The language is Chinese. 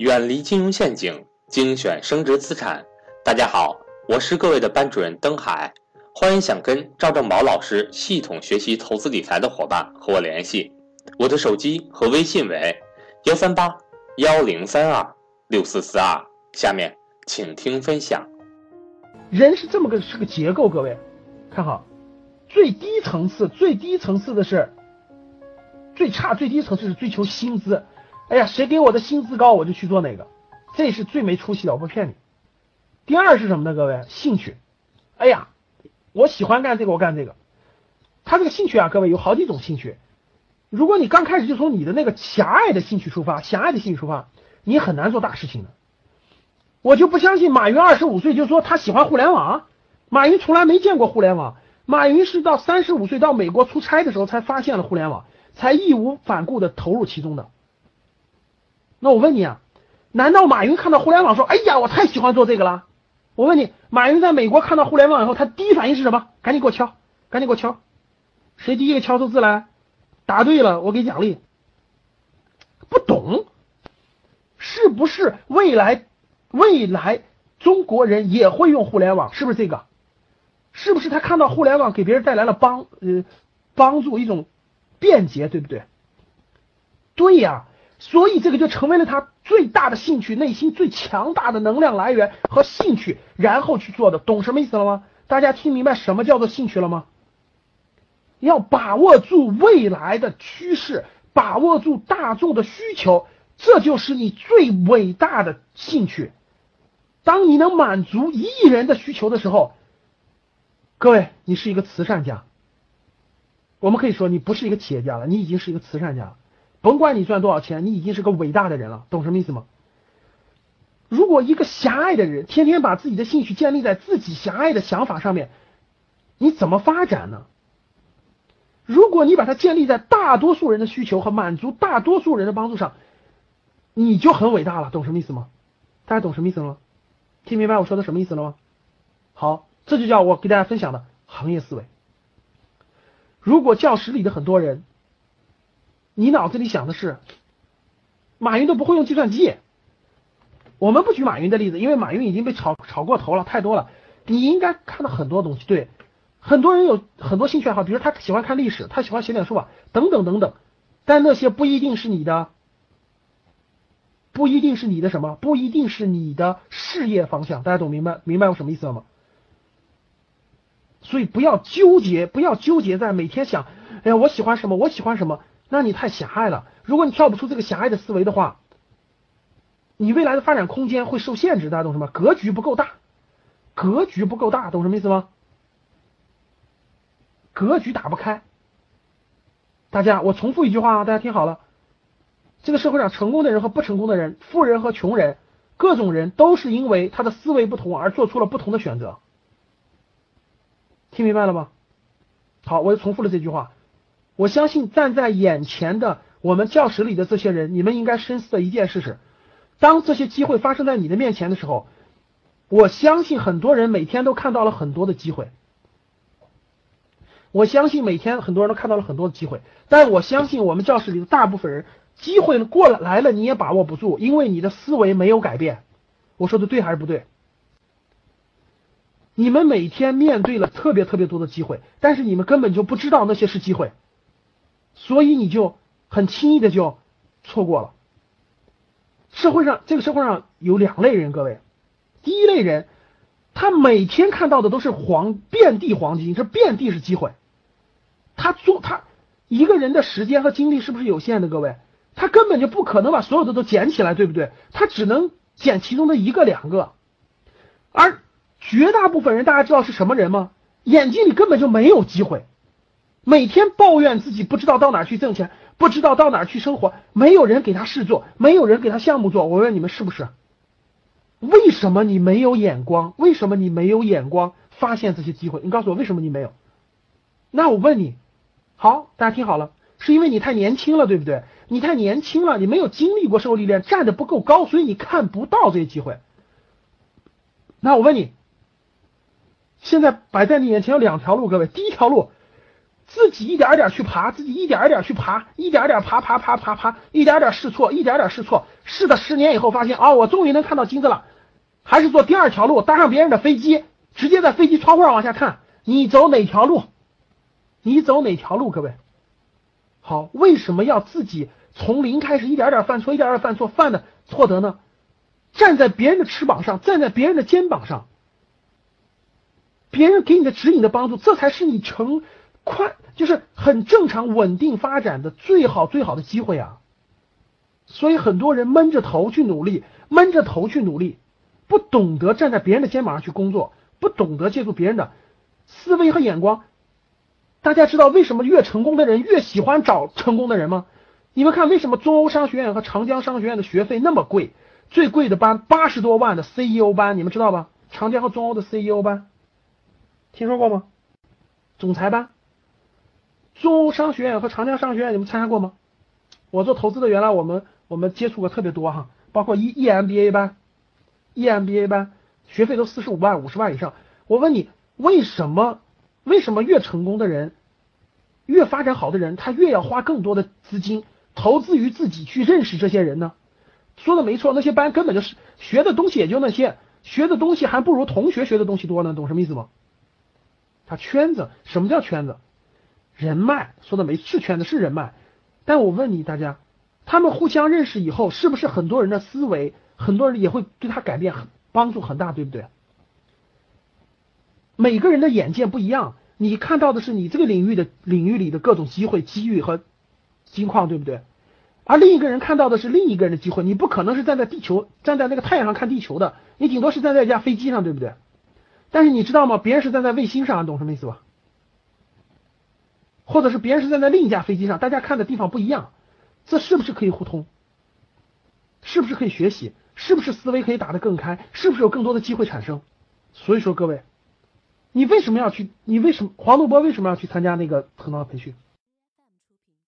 远离金融陷阱，精选升值资产。大家好，我是各位的班主任登海，欢迎想跟赵正宝老师系统学习投资理财的伙伴和我联系，我的手机和微信为幺三八幺零三二六四四二。下面请听分享。人是这么个是个结构，各位看好，最低层次最低层次的是最差最低层次是追求薪资。哎呀，谁给我的薪资高，我就去做哪个，这是最没出息的，我不骗你。第二是什么呢？各位，兴趣。哎呀，我喜欢干这个，我干这个。他这个兴趣啊，各位有好几种兴趣。如果你刚开始就从你的那个狭隘的兴趣出发，狭隘的兴趣出发，你很难做大事情的。我就不相信马云二十五岁就说他喜欢互联网，马云从来没见过互联网。马云是到三十五岁到美国出差的时候才发现了互联网，才义无反顾的投入其中的。那我问你啊，难道马云看到互联网说：“哎呀，我太喜欢做这个了？”我问你，马云在美国看到互联网以后，他第一反应是什么？赶紧给我敲，赶紧给我敲，谁第一个敲出字来？答对了，我给奖励。不懂，是不是未来未来中国人也会用互联网？是不是这个？是不是他看到互联网给别人带来了帮呃帮助一种便捷，对不对？对呀。所以这个就成为了他最大的兴趣，内心最强大的能量来源和兴趣，然后去做的，懂什么意思了吗？大家听明白什么叫做兴趣了吗？要把握住未来的趋势，把握住大众的需求，这就是你最伟大的兴趣。当你能满足一亿人的需求的时候，各位，你是一个慈善家。我们可以说，你不是一个企业家了，你已经是一个慈善家了。甭管你赚多少钱，你已经是个伟大的人了，懂什么意思吗？如果一个狭隘的人天天把自己的兴趣建立在自己狭隘的想法上面，你怎么发展呢？如果你把它建立在大多数人的需求和满足大多数人的帮助上，你就很伟大了，懂什么意思吗？大家懂什么意思了吗？听明白我说的什么意思了吗？好，这就叫我给大家分享的行业思维。如果教室里的很多人。你脑子里想的是，马云都不会用计算机。我们不举马云的例子，因为马云已经被炒炒过头了，太多了。你应该看到很多东西，对，很多人有很多兴趣爱好，比如他喜欢看历史，他喜欢写点书法，等等等等。但那些不一定是你的，不一定是你的什么，不一定是你的事业方向。大家懂明白明白我什么意思了吗？所以不要纠结，不要纠结在每天想，哎呀，我喜欢什么，我喜欢什么。那你太狭隘了。如果你跳不出这个狭隘的思维的话，你未来的发展空间会受限制。大家懂什么？格局不够大，格局不够大，懂什么意思吗？格局打不开。大家，我重复一句话啊，大家听好了。这个社会上成功的人和不成功的人，富人和穷人，各种人都是因为他的思维不同而做出了不同的选择。听明白了吗？好，我又重复了这句话。我相信站在眼前的我们教室里的这些人，你们应该深思的一件事是：当这些机会发生在你的面前的时候，我相信很多人每天都看到了很多的机会。我相信每天很多人都看到了很多的机会，但我相信我们教室里的大部分人，机会过了来了你也把握不住，因为你的思维没有改变。我说的对还是不对？你们每天面对了特别特别多的机会，但是你们根本就不知道那些是机会。所以你就很轻易的就错过了。社会上这个社会上有两类人，各位，第一类人，他每天看到的都是黄遍地黄金，这遍地是机会。他做他一个人的时间和精力是不是有限的？各位，他根本就不可能把所有的都捡起来，对不对？他只能捡其中的一个两个。而绝大部分人，大家知道是什么人吗？眼睛里根本就没有机会。每天抱怨自己不知道到哪去挣钱，不知道到哪去生活，没有人给他事做，没有人给他项目做。我问你们是不是？为什么你没有眼光？为什么你没有眼光发现这些机会？你告诉我为什么你没有？那我问你，好，大家听好了，是因为你太年轻了，对不对？你太年轻了，你没有经历过社会历练，站的不够高，所以你看不到这些机会。那我问你，现在摆在你眼前有两条路，各位，第一条路。自己一点点去爬，自己一点点去爬，一点点爬爬爬爬爬，一点点试错，一点点试错，试了十年以后发现啊，我终于能看到金子了。还是坐第二条路，搭上别人的飞机，直接在飞机窗户上往下看，你走哪条路？你走哪条路？各位，好，为什么要自己从零开始，一点点犯错，一点点犯错，犯的错得呢？站在别人的翅膀上，站在别人的肩膀上，别人给你的指引的帮助，这才是你成快，就是很正常稳定发展的最好最好的机会啊！所以很多人闷着头去努力，闷着头去努力，不懂得站在别人的肩膀上去工作，不懂得借助别人的思维和眼光。大家知道为什么越成功的人越喜欢找成功的人吗？你们看，为什么中欧商学院和长江商学院的学费那么贵？最贵的班八十多万的 CEO 班，你们知道吧？长江和中欧的 CEO 班，听说过吗？总裁班，中欧商学院和长江商学院，你们参加过吗？我做投资的，原来我们我们接触过特别多哈，包括 E EMBA 班，EMBA 班学费都四十五万、五十万以上。我问你，为什么为什么越成功的人，越发展好的人，他越要花更多的资金投资于自己去认识这些人呢？说的没错，那些班根本就是学的东西也就那些，学的东西还不如同学学的东西多呢，懂什么意思吗？他圈子，什么叫圈子？人脉，说的没是圈子是人脉，但我问你大家，他们互相认识以后，是不是很多人的思维，很多人也会对他改变很帮助很大，对不对？每个人的眼界不一样，你看到的是你这个领域的领域里的各种机会、机遇和金矿，对不对？而另一个人看到的是另一个人的机会，你不可能是站在地球站在那个太阳上看地球的，你顶多是站在一架飞机上，对不对？但是你知道吗？别人是站在卫星上，懂什么意思吧？或者是别人是站在另一架飞机上，大家看的地方不一样，这是不是可以互通？是不是可以学习？是不是思维可以打得更开？是不是有更多的机会产生？所以说，各位，你为什么要去？你为什么黄东波为什么要去参加那个头脑培训？